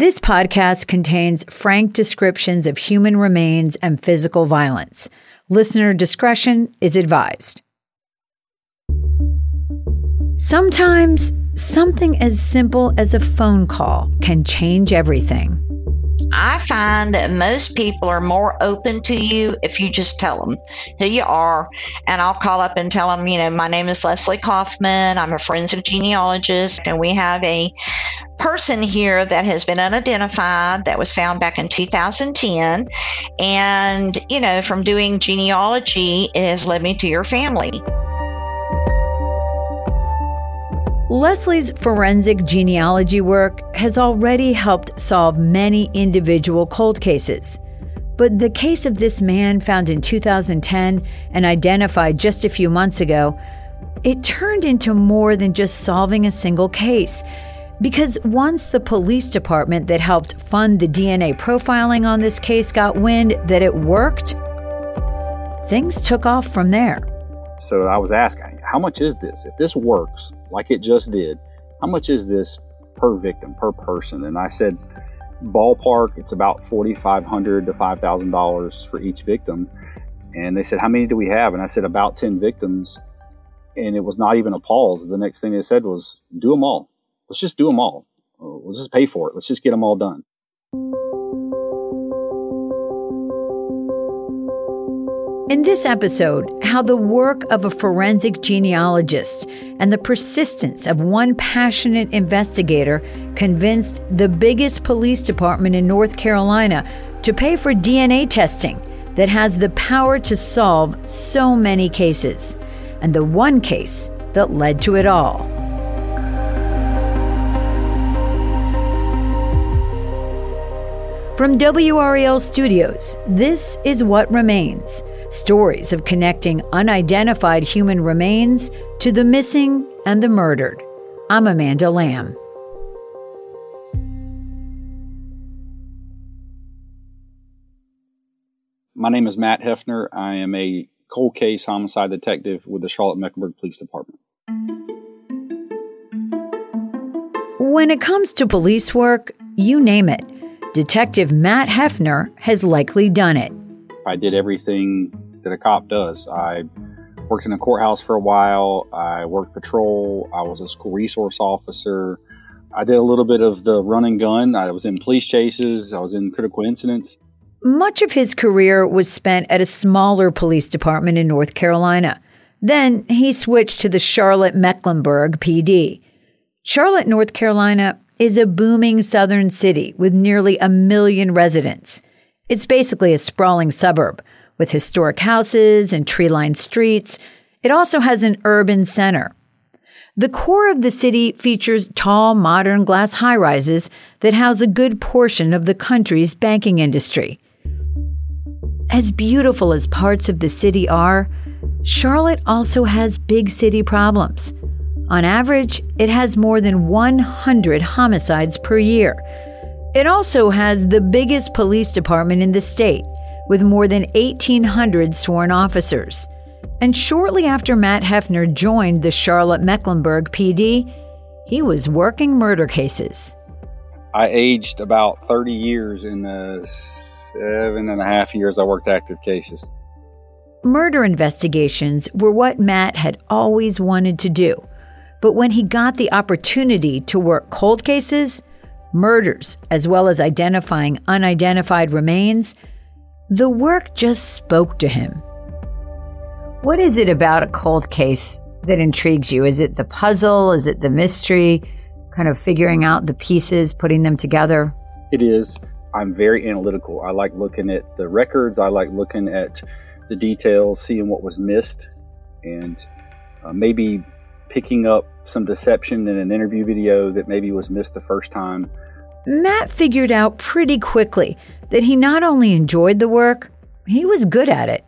This podcast contains frank descriptions of human remains and physical violence. Listener discretion is advised. Sometimes something as simple as a phone call can change everything. I find that most people are more open to you if you just tell them who you are. And I'll call up and tell them, you know, my name is Leslie Kaufman. I'm a forensic genealogist, and we have a person here that has been unidentified that was found back in 2010. And, you know, from doing genealogy, it has led me to your family. Leslie's forensic genealogy work has already helped solve many individual cold cases. But the case of this man found in 2010 and identified just a few months ago, it turned into more than just solving a single case. Because once the police department that helped fund the DNA profiling on this case got wind that it worked, things took off from there. So I was asking, how much is this? If this works like it just did, how much is this per victim, per person? And I said, ballpark, it's about 4,500 to $5,000 for each victim. And they said, how many do we have? And I said, about 10 victims. And it was not even a pause. The next thing they said was, do them all. Let's just do them all. Uh, let's just pay for it. Let's just get them all done. In this episode, how the work of a forensic genealogist and the persistence of one passionate investigator convinced the biggest police department in North Carolina to pay for DNA testing that has the power to solve so many cases, and the one case that led to it all. From WRAL Studios, this is What Remains stories of connecting unidentified human remains to the missing and the murdered. I'm Amanda Lamb. My name is Matt Hefner. I am a cold case homicide detective with the Charlotte Mecklenburg Police Department. When it comes to police work, you name it, Detective Matt Hefner has likely done it. I did everything that a cop does. I worked in the courthouse for a while. I worked patrol. I was a school resource officer. I did a little bit of the run and gun. I was in police chases. I was in critical incidents. Much of his career was spent at a smaller police department in North Carolina. Then he switched to the Charlotte Mecklenburg PD. Charlotte, North Carolina is a booming southern city with nearly a million residents. It's basically a sprawling suburb with historic houses and tree lined streets. It also has an urban center. The core of the city features tall, modern glass high rises that house a good portion of the country's banking industry. As beautiful as parts of the city are, Charlotte also has big city problems. On average, it has more than 100 homicides per year. It also has the biggest police department in the state with more than 1,800 sworn officers. And shortly after Matt Hefner joined the Charlotte Mecklenburg PD, he was working murder cases. I aged about 30 years in the seven and a half years I worked active cases. Murder investigations were what Matt had always wanted to do. But when he got the opportunity to work cold cases, murders, as well as identifying unidentified remains, the work just spoke to him. What is it about a cold case that intrigues you? Is it the puzzle? Is it the mystery? Kind of figuring out the pieces, putting them together? It is. I'm very analytical. I like looking at the records, I like looking at the details, seeing what was missed, and uh, maybe picking up some deception in an interview video that maybe was missed the first time. Matt figured out pretty quickly that he not only enjoyed the work, he was good at it.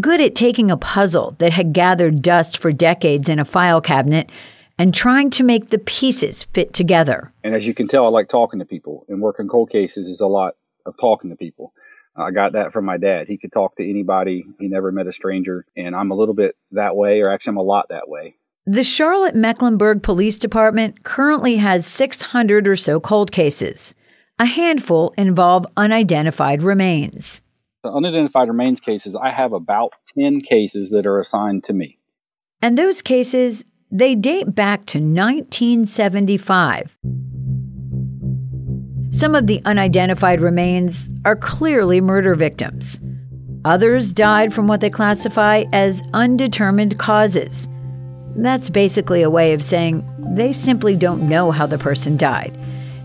Good at taking a puzzle that had gathered dust for decades in a file cabinet and trying to make the pieces fit together. And as you can tell, I like talking to people, and working cold cases is a lot of talking to people. I got that from my dad. He could talk to anybody, he never met a stranger, and I'm a little bit that way, or actually, I'm a lot that way. The Charlotte Mecklenburg Police Department currently has 600 or so cold cases. A handful involve unidentified remains. The unidentified remains cases, I have about 10 cases that are assigned to me. And those cases, they date back to 1975. Some of the unidentified remains are clearly murder victims. Others died from what they classify as undetermined causes. That's basically a way of saying they simply don't know how the person died.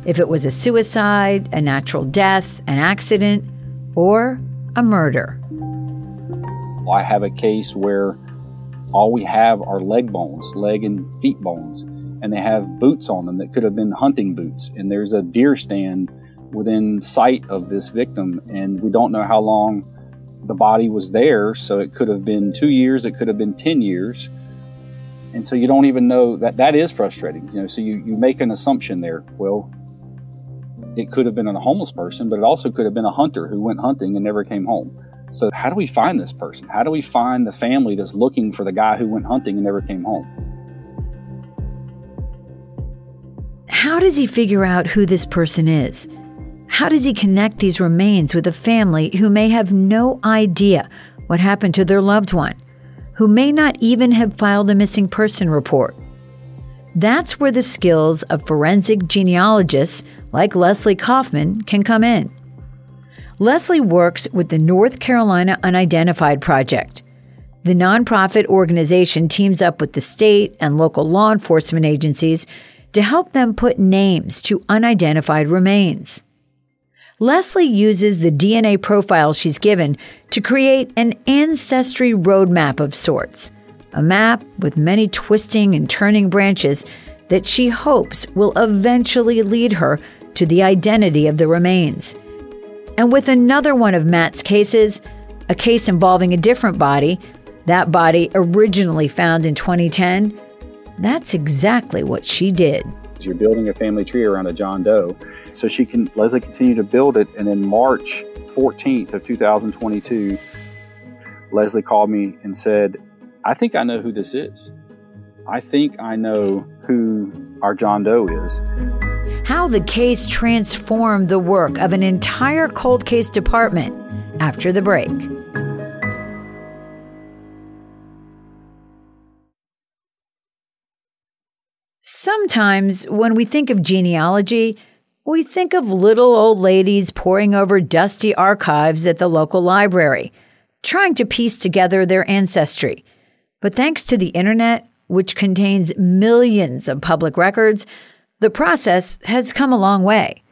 If it was a suicide, a natural death, an accident, or a murder. I have a case where all we have are leg bones, leg and feet bones, and they have boots on them that could have been hunting boots. And there's a deer stand within sight of this victim, and we don't know how long the body was there. So it could have been two years, it could have been 10 years. And so you don't even know that that is frustrating. You know, so you, you make an assumption there. Well, it could have been a homeless person, but it also could have been a hunter who went hunting and never came home. So, how do we find this person? How do we find the family that's looking for the guy who went hunting and never came home? How does he figure out who this person is? How does he connect these remains with a family who may have no idea what happened to their loved one, who may not even have filed a missing person report? That's where the skills of forensic genealogists like Leslie Kaufman can come in. Leslie works with the North Carolina Unidentified Project. The nonprofit organization teams up with the state and local law enforcement agencies to help them put names to unidentified remains. Leslie uses the DNA profile she's given to create an ancestry roadmap of sorts, a map with many twisting and turning branches that she hopes will eventually lead her to the identity of the remains. And with another one of Matt's cases, a case involving a different body, that body originally found in 2010, that's exactly what she did. You're building a family tree around a John Doe so she can Leslie continued to build it, and in March 14th of 2022, Leslie called me and said, "I think I know who this is. I think I know who our John Doe is." How the case transformed the work of an entire cold case department after the break. Sometimes, when we think of genealogy, we think of little old ladies poring over dusty archives at the local library, trying to piece together their ancestry. But thanks to the internet, which contains millions of public records, the process has come a long way,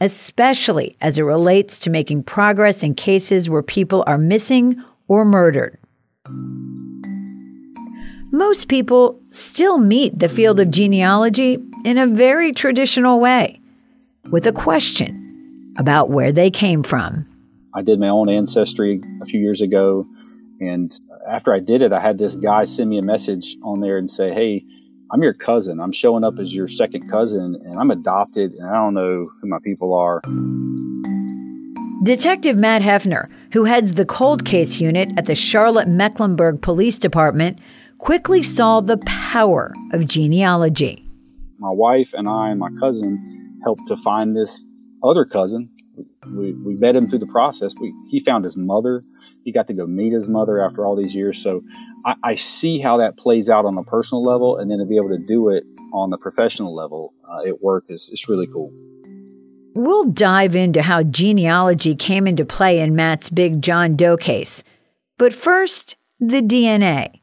especially as it relates to making progress in cases where people are missing or murdered. Most people still meet the field of genealogy in a very traditional way with a question about where they came from. I did my own ancestry a few years ago. And after I did it, I had this guy send me a message on there and say, Hey, I'm your cousin. I'm showing up as your second cousin, and I'm adopted, and I don't know who my people are. Detective Matt Hefner, who heads the cold case unit at the Charlotte Mecklenburg Police Department, quickly saw the power of genealogy. My wife and I and my cousin helped to find this other cousin. We, we met him through the process. We, he found his mother. He got to go meet his mother after all these years. So I, I see how that plays out on the personal level, and then to be able to do it on the professional level uh, at work is, is really cool. We'll dive into how genealogy came into play in Matt's big John Doe case. But first, the DNA.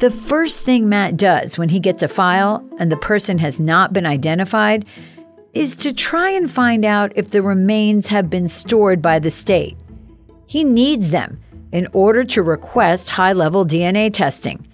The first thing Matt does when he gets a file and the person has not been identified is to try and find out if the remains have been stored by the state. He needs them in order to request high level DNA testing,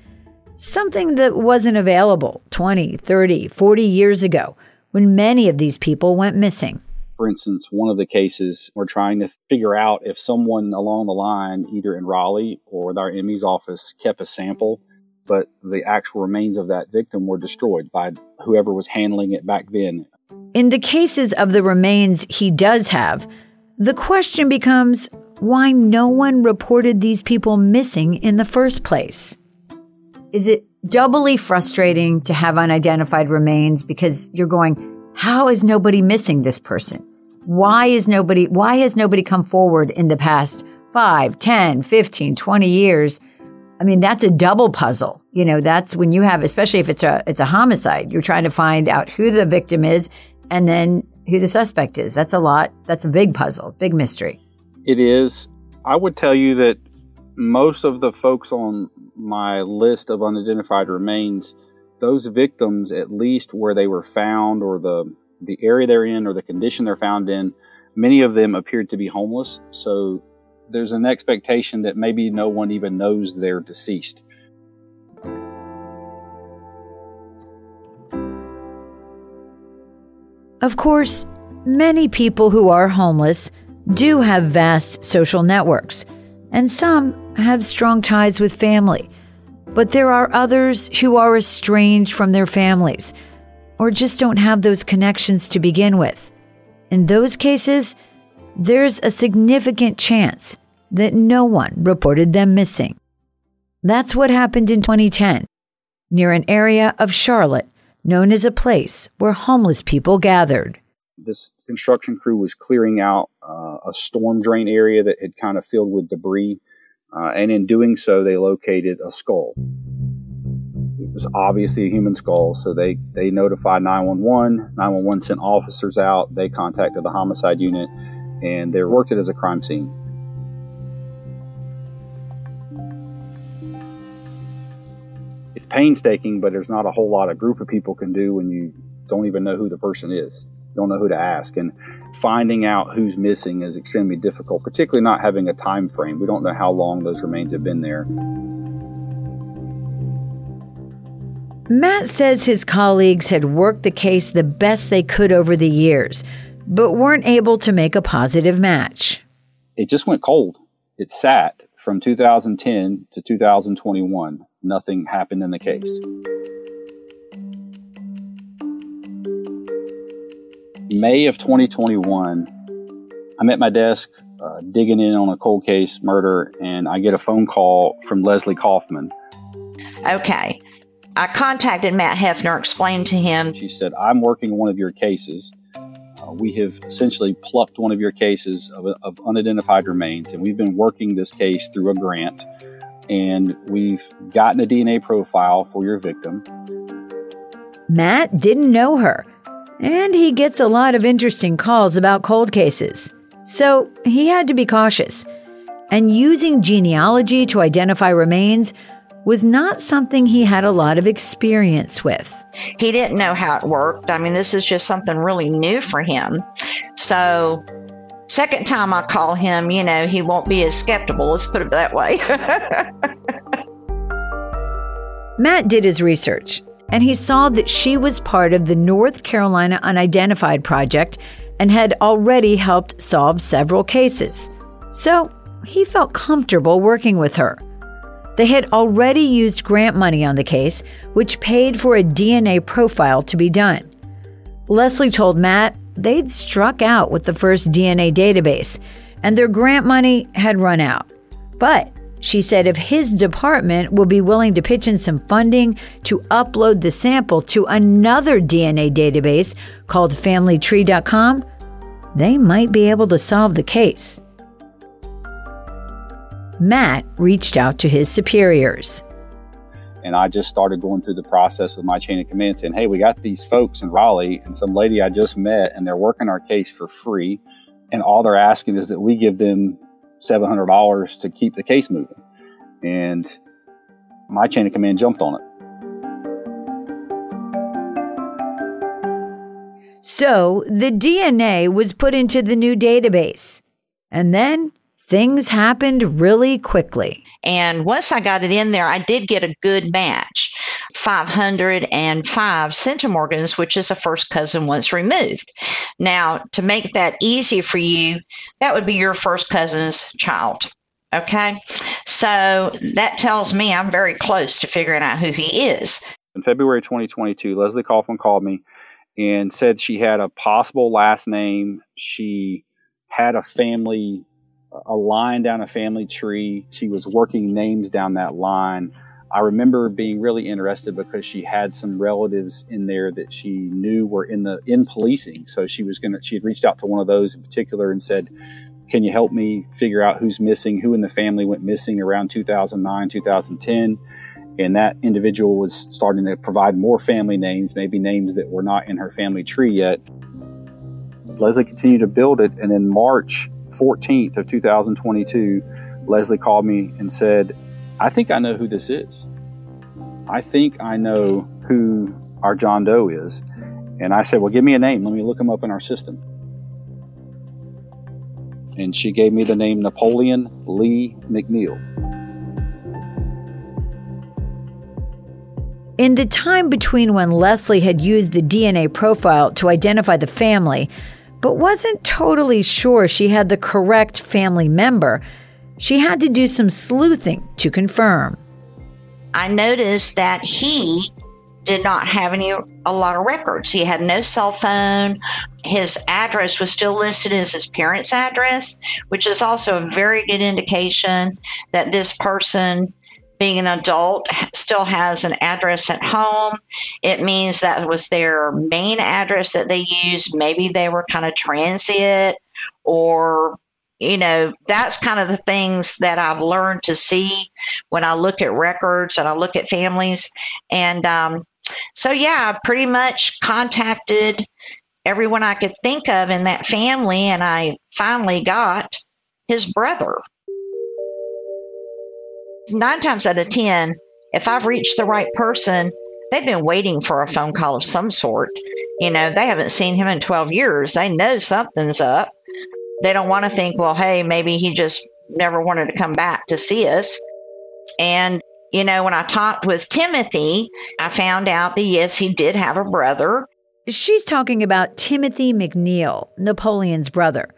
something that wasn't available 20, 30, 40 years ago when many of these people went missing. For instance, one of the cases, we're trying to figure out if someone along the line, either in Raleigh or with our ME's office, kept a sample but the actual remains of that victim were destroyed by whoever was handling it back then. In the cases of the remains he does have, the question becomes why no one reported these people missing in the first place. Is it doubly frustrating to have unidentified remains because you're going, how is nobody missing this person? Why is nobody, why has nobody come forward in the past 5, 10, 15, 20 years? I mean, that's a double puzzle. You know, that's when you have, especially if it's a, it's a homicide, you're trying to find out who the victim is and then who the suspect is. That's a lot. That's a big puzzle, big mystery. It is. I would tell you that most of the folks on my list of unidentified remains, those victims, at least where they were found or the, the area they're in or the condition they're found in, many of them appeared to be homeless. So there's an expectation that maybe no one even knows they're deceased. Of course, many people who are homeless do have vast social networks, and some have strong ties with family. But there are others who are estranged from their families or just don't have those connections to begin with. In those cases, there's a significant chance that no one reported them missing. That's what happened in 2010 near an area of Charlotte known as a place where homeless people gathered. This construction crew was clearing out uh, a storm drain area that had kind of filled with debris, uh, and in doing so, they located a skull. It was obviously a human skull, so they, they notified 911. 911 sent officers out. They contacted the homicide unit, and they worked it as a crime scene. it's painstaking, but there's not a whole lot a group of people can do when you don't even know who the person is, You don't know who to ask, and finding out who's missing is extremely difficult. Particularly not having a time frame. We don't know how long those remains have been there. Matt says his colleagues had worked the case the best they could over the years, but weren't able to make a positive match. It just went cold. It sat from 2010 to 2021 nothing happened in the case. May of 2021, I'm at my desk uh, digging in on a cold case murder, and I get a phone call from Leslie Kaufman. Okay. I contacted Matt Hefner, explained to him. She said, I'm working one of your cases. Uh, we have essentially plucked one of your cases of, of unidentified remains, and we've been working this case through a grant and we've gotten a DNA profile for your victim. Matt didn't know her, and he gets a lot of interesting calls about cold cases. So he had to be cautious. And using genealogy to identify remains was not something he had a lot of experience with. He didn't know how it worked. I mean, this is just something really new for him. So Second time I call him, you know, he won't be as skeptical. Let's put it that way. Matt did his research and he saw that she was part of the North Carolina Unidentified Project and had already helped solve several cases. So he felt comfortable working with her. They had already used grant money on the case, which paid for a DNA profile to be done. Leslie told Matt they'd struck out with the first DNA database, and their grant money had run out. But she said if his department will be willing to pitch in some funding to upload the sample to another DNA database called FamilyTree.com, they might be able to solve the case. Matt reached out to his superiors. And I just started going through the process with my chain of command saying, hey, we got these folks in Raleigh and some lady I just met, and they're working our case for free. And all they're asking is that we give them $700 to keep the case moving. And my chain of command jumped on it. So the DNA was put into the new database. And then things happened really quickly. And once I got it in there, I did get a good match 505 centimorgans, which is a first cousin once removed. Now, to make that easy for you, that would be your first cousin's child. Okay. So that tells me I'm very close to figuring out who he is. In February 2022, Leslie Kaufman called me and said she had a possible last name. She had a family a line down a family tree. She was working names down that line. I remember being really interested because she had some relatives in there that she knew were in the in policing. So she was gonna she had reached out to one of those in particular and said, "Can you help me figure out who's missing? Who in the family went missing around 2009, 2010?" And that individual was starting to provide more family names, maybe names that were not in her family tree yet. Leslie continued to build it, and in March 14th of 2022, Leslie called me and said, I think I know who this is. I think I know who our John Doe is. And I said, Well, give me a name. Let me look him up in our system. And she gave me the name Napoleon Lee McNeil. In the time between when Leslie had used the DNA profile to identify the family, but wasn't totally sure she had the correct family member, she had to do some sleuthing to confirm. I noticed that he did not have any a lot of records. He had no cell phone. His address was still listed as his parents' address, which is also a very good indication that this person being an adult still has an address at home. It means that was their main address that they used. Maybe they were kind of transit or you know, that's kind of the things that I've learned to see when I look at records and I look at families. And um, so, yeah, I pretty much contacted everyone I could think of in that family, and I finally got his brother. Nine times out of 10, if I've reached the right person, they've been waiting for a phone call of some sort. You know, they haven't seen him in 12 years. They know something's up they don't want to think, well, hey, maybe he just never wanted to come back to see us. And, you know, when I talked with Timothy, I found out that yes, he did have a brother. She's talking about Timothy McNeil, Napoleon's brother.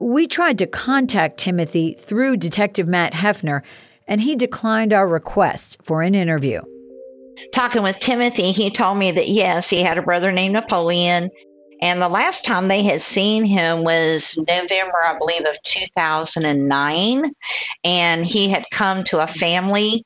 We tried to contact Timothy through Detective Matt Hefner, and he declined our request for an interview. Talking with Timothy, he told me that yes, he had a brother named Napoleon. And the last time they had seen him was November, I believe, of 2009. And he had come to a family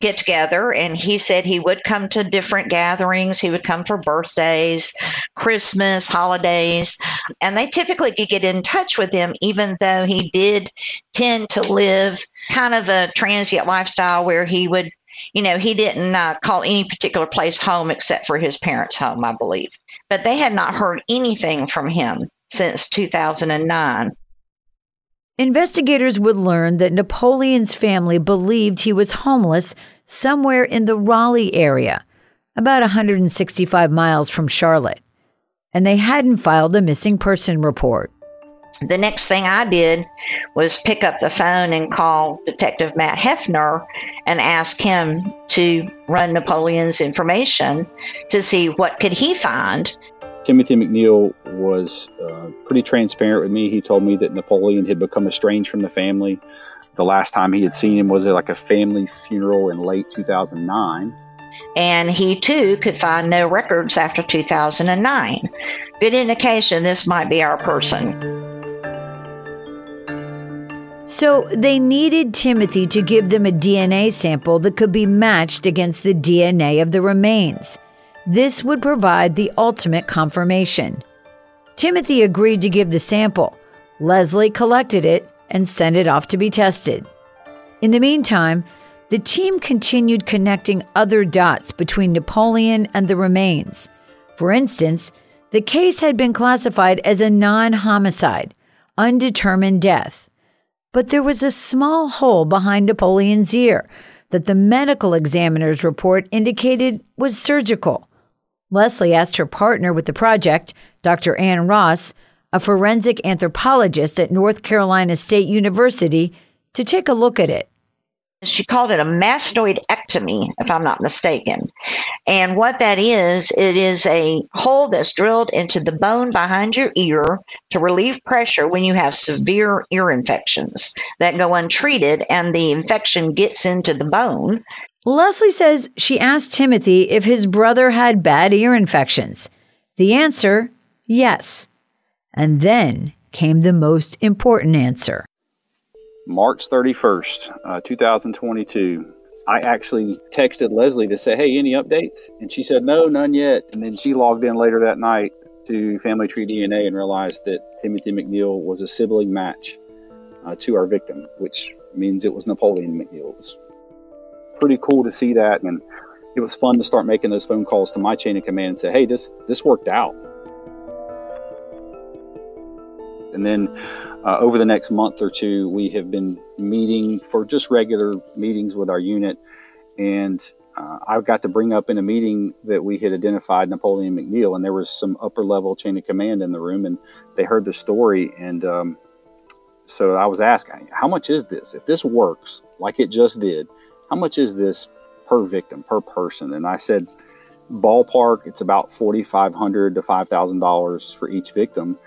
get together and he said he would come to different gatherings he would come for birthdays christmas holidays and they typically could get in touch with him even though he did tend to live kind of a transient lifestyle where he would you know, he didn't uh, call any particular place home except for his parents' home, I believe. But they had not heard anything from him since 2009. Investigators would learn that Napoleon's family believed he was homeless somewhere in the Raleigh area, about 165 miles from Charlotte, and they hadn't filed a missing person report the next thing I did was pick up the phone and call Detective Matt Hefner and ask him to run Napoleon's information to see what could he find. Timothy McNeil was uh, pretty transparent with me. He told me that Napoleon had become estranged from the family. The last time he had seen him was at like a family funeral in late 2009. And he too could find no records after 2009. Good indication this might be our person. So they needed Timothy to give them a DNA sample that could be matched against the DNA of the remains. This would provide the ultimate confirmation. Timothy agreed to give the sample. Leslie collected it and sent it off to be tested. In the meantime, the team continued connecting other dots between Napoleon and the remains. For instance, the case had been classified as a non homicide, undetermined death. But there was a small hole behind Napoleon's ear that the medical examiner's report indicated was surgical. Leslie asked her partner with the project, Dr. Ann Ross, a forensic anthropologist at North Carolina State University, to take a look at it she called it a mastoidectomy, if I'm not mistaken. And what that is, it is a hole that's drilled into the bone behind your ear to relieve pressure when you have severe ear infections that go untreated and the infection gets into the bone. Leslie says she asked Timothy if his brother had bad ear infections. The answer, yes. And then came the most important answer. March 31st, uh, 2022, I actually texted Leslie to say, "Hey, any updates?" And she said, "No, none yet." And then she logged in later that night to Family Tree DNA and realized that Timothy McNeil was a sibling match uh, to our victim, which means it was Napoleon McNeil. Pretty cool to see that, and it was fun to start making those phone calls to my chain of command and say, "Hey, this this worked out." And then uh, over the next month or two, we have been meeting for just regular meetings with our unit, and uh, I got to bring up in a meeting that we had identified Napoleon McNeil, and there was some upper level chain of command in the room, and they heard the story. And um, so I was asking, how much is this? If this works like it just did, how much is this per victim, per person? And I said, ballpark, it's about 4,500 to $5,000 for each victim.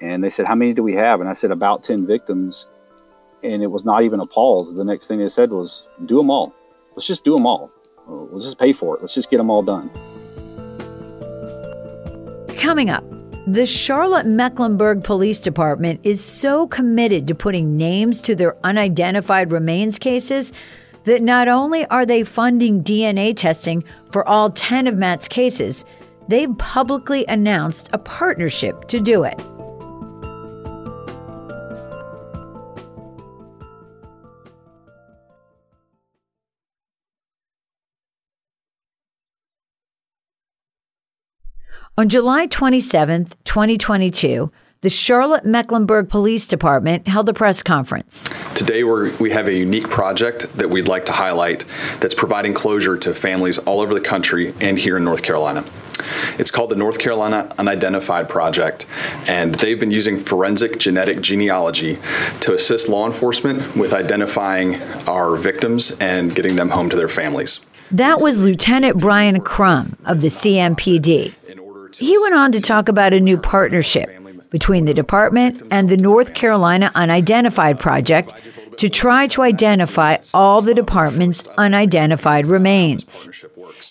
And they said, how many do we have? And I said, about 10 victims. And it was not even a pause. The next thing they said was, do them all. Let's just do them all. We'll just pay for it. Let's just get them all done. Coming up, the Charlotte Mecklenburg Police Department is so committed to putting names to their unidentified remains cases that not only are they funding DNA testing for all 10 of Matt's cases, they've publicly announced a partnership to do it. On July 27, 2022, the Charlotte Mecklenburg Police Department held a press conference. Today, we we have a unique project that we'd like to highlight that's providing closure to families all over the country and here in North Carolina. It's called the North Carolina Unidentified Project, and they've been using forensic genetic genealogy to assist law enforcement with identifying our victims and getting them home to their families. That was Lieutenant Brian Crum of the CMPD. He went on to talk about a new partnership between the department and the North Carolina Unidentified Project to try to identify all the department's unidentified remains.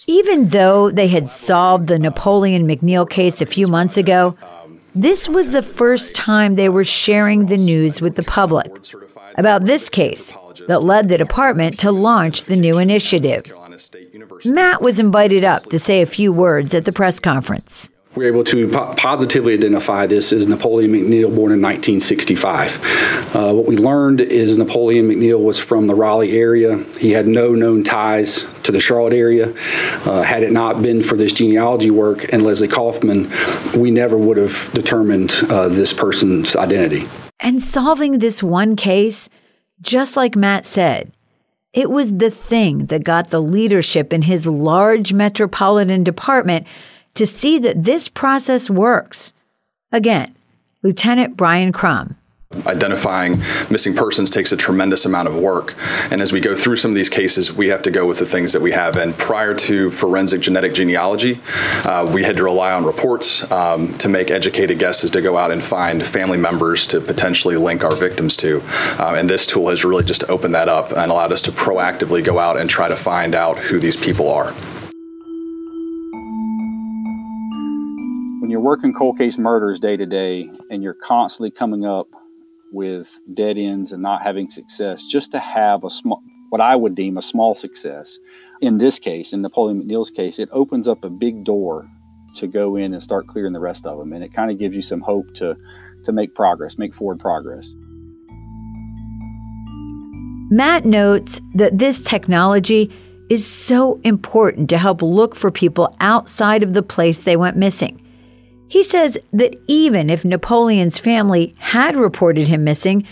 Even though they had solved the Napoleon McNeil case a few months ago, this was the first time they were sharing the news with the public about this case that led the department to launch the new initiative. Matt was invited up to say a few words at the press conference were able to po- positively identify this as Napoleon McNeil, born in 1965. Uh, what we learned is Napoleon McNeil was from the Raleigh area. He had no known ties to the Charlotte area. Uh, had it not been for this genealogy work and Leslie Kaufman, we never would have determined uh, this person's identity. And solving this one case, just like Matt said, it was the thing that got the leadership in his large metropolitan department to see that this process works. Again, Lieutenant Brian Crum. Identifying missing persons takes a tremendous amount of work. And as we go through some of these cases, we have to go with the things that we have. And prior to forensic genetic genealogy, uh, we had to rely on reports um, to make educated guesses to go out and find family members to potentially link our victims to. Uh, and this tool has really just opened that up and allowed us to proactively go out and try to find out who these people are. When you're working cold case murders day to day and you're constantly coming up with dead ends and not having success, just to have a small, what I would deem a small success, in this case, in Napoleon McNeil's case, it opens up a big door to go in and start clearing the rest of them, and it kind of gives you some hope to to make progress, make forward progress. Matt notes that this technology is so important to help look for people outside of the place they went missing. He says that even if Napoleon's family had reported him missing,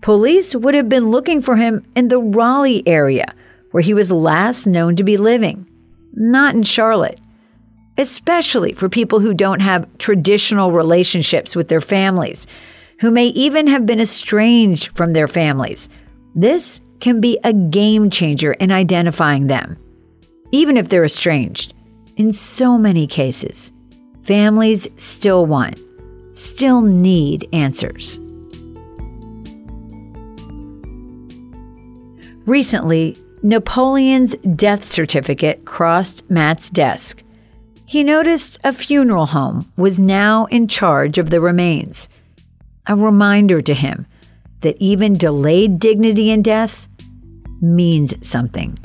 police would have been looking for him in the Raleigh area, where he was last known to be living, not in Charlotte. Especially for people who don't have traditional relationships with their families, who may even have been estranged from their families. This can be a game changer in identifying them, even if they're estranged, in so many cases families still want, still need answers. Recently, Napoleon's death certificate crossed Matt's desk. He noticed a funeral home was now in charge of the remains. A reminder to him that even delayed dignity in death means something.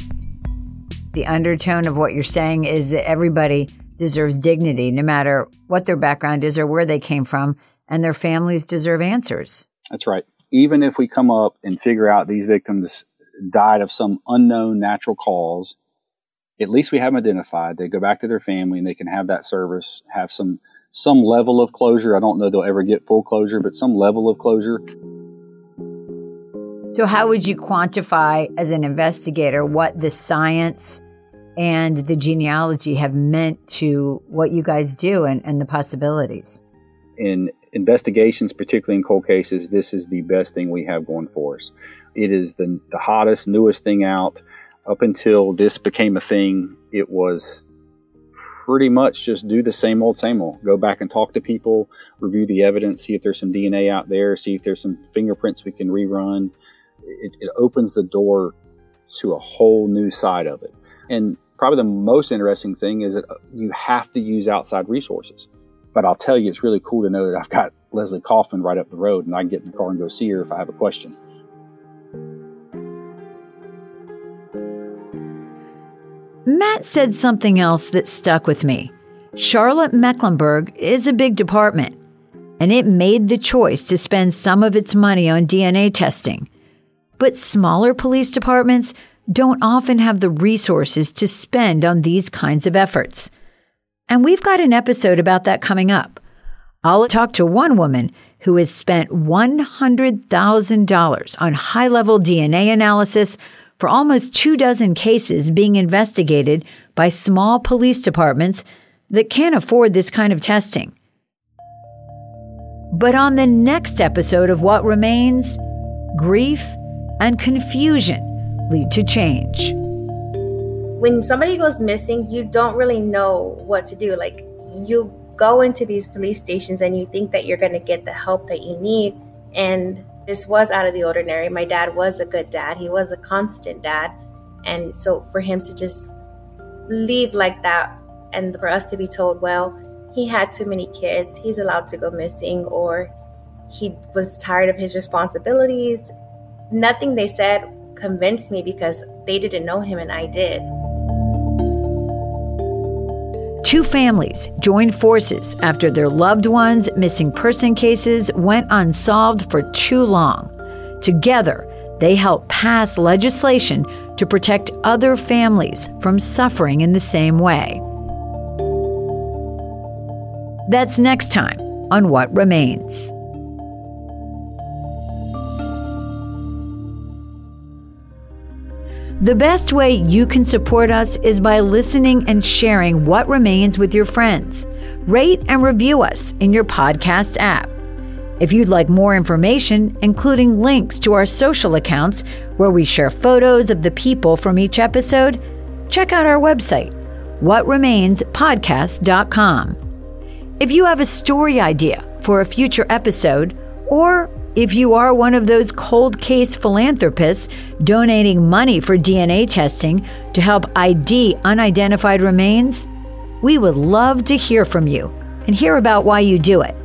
the undertone of what you're saying is that everybody deserves dignity, no matter what their background is or where they came from, and their families deserve answers. That's right. Even if we come up and figure out these victims died of some unknown natural cause, at least we have them identified. They go back to their family and they can have that service, have some some level of closure. I don't know they'll ever get full closure, but some level of closure. So, how would you quantify as an investigator what the science and the genealogy have meant to what you guys do and, and the possibilities? In investigations, particularly in cold cases, this is the best thing we have going for us. It is the, the hottest, newest thing out. Up until this became a thing, it was pretty much just do the same old, same old. Go back and talk to people, review the evidence, see if there's some DNA out there, see if there's some fingerprints we can rerun. It, it opens the door to a whole new side of it. And probably the most interesting thing is that you have to use outside resources. But I'll tell you, it's really cool to know that I've got Leslie Kaufman right up the road and I can get in the car and go see her if I have a question. Matt said something else that stuck with me. Charlotte Mecklenburg is a big department, and it made the choice to spend some of its money on DNA testing. But smaller police departments don't often have the resources to spend on these kinds of efforts. And we've got an episode about that coming up. I'll talk to one woman who has spent $100,000 on high level DNA analysis for almost two dozen cases being investigated by small police departments that can't afford this kind of testing. But on the next episode of What Remains, grief and confusion lead to change. When somebody goes missing, you don't really know what to do. Like, you go into these police stations and you think that you're going to get the help that you need. And this was out of the ordinary. My dad was a good dad, he was a constant dad. And so for him to just leave like that and for us to be told, well, he had too many kids, he's allowed to go missing, or he was tired of his responsibilities. Nothing they said convinced me because they didn't know him and I did. Two families joined forces after their loved ones' missing person cases went unsolved for too long. Together, they helped pass legislation to protect other families from suffering in the same way. That's next time on What Remains. The best way you can support us is by listening and sharing what remains with your friends. Rate and review us in your podcast app. If you'd like more information, including links to our social accounts where we share photos of the people from each episode, check out our website, whatremainspodcast.com. If you have a story idea for a future episode, or if you are one of those cold case philanthropists donating money for DNA testing to help ID unidentified remains, we would love to hear from you and hear about why you do it.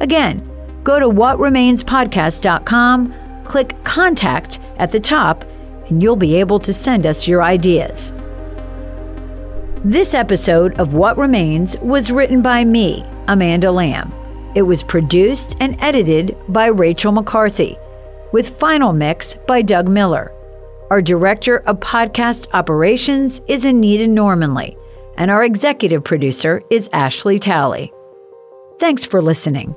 Again, go to whatremainspodcast.com, click contact at the top, and you'll be able to send us your ideas. This episode of What Remains was written by me, Amanda Lamb. It was produced and edited by Rachel McCarthy, with final mix by Doug Miller. Our director of podcast operations is Anita Normanley, and our executive producer is Ashley Talley. Thanks for listening.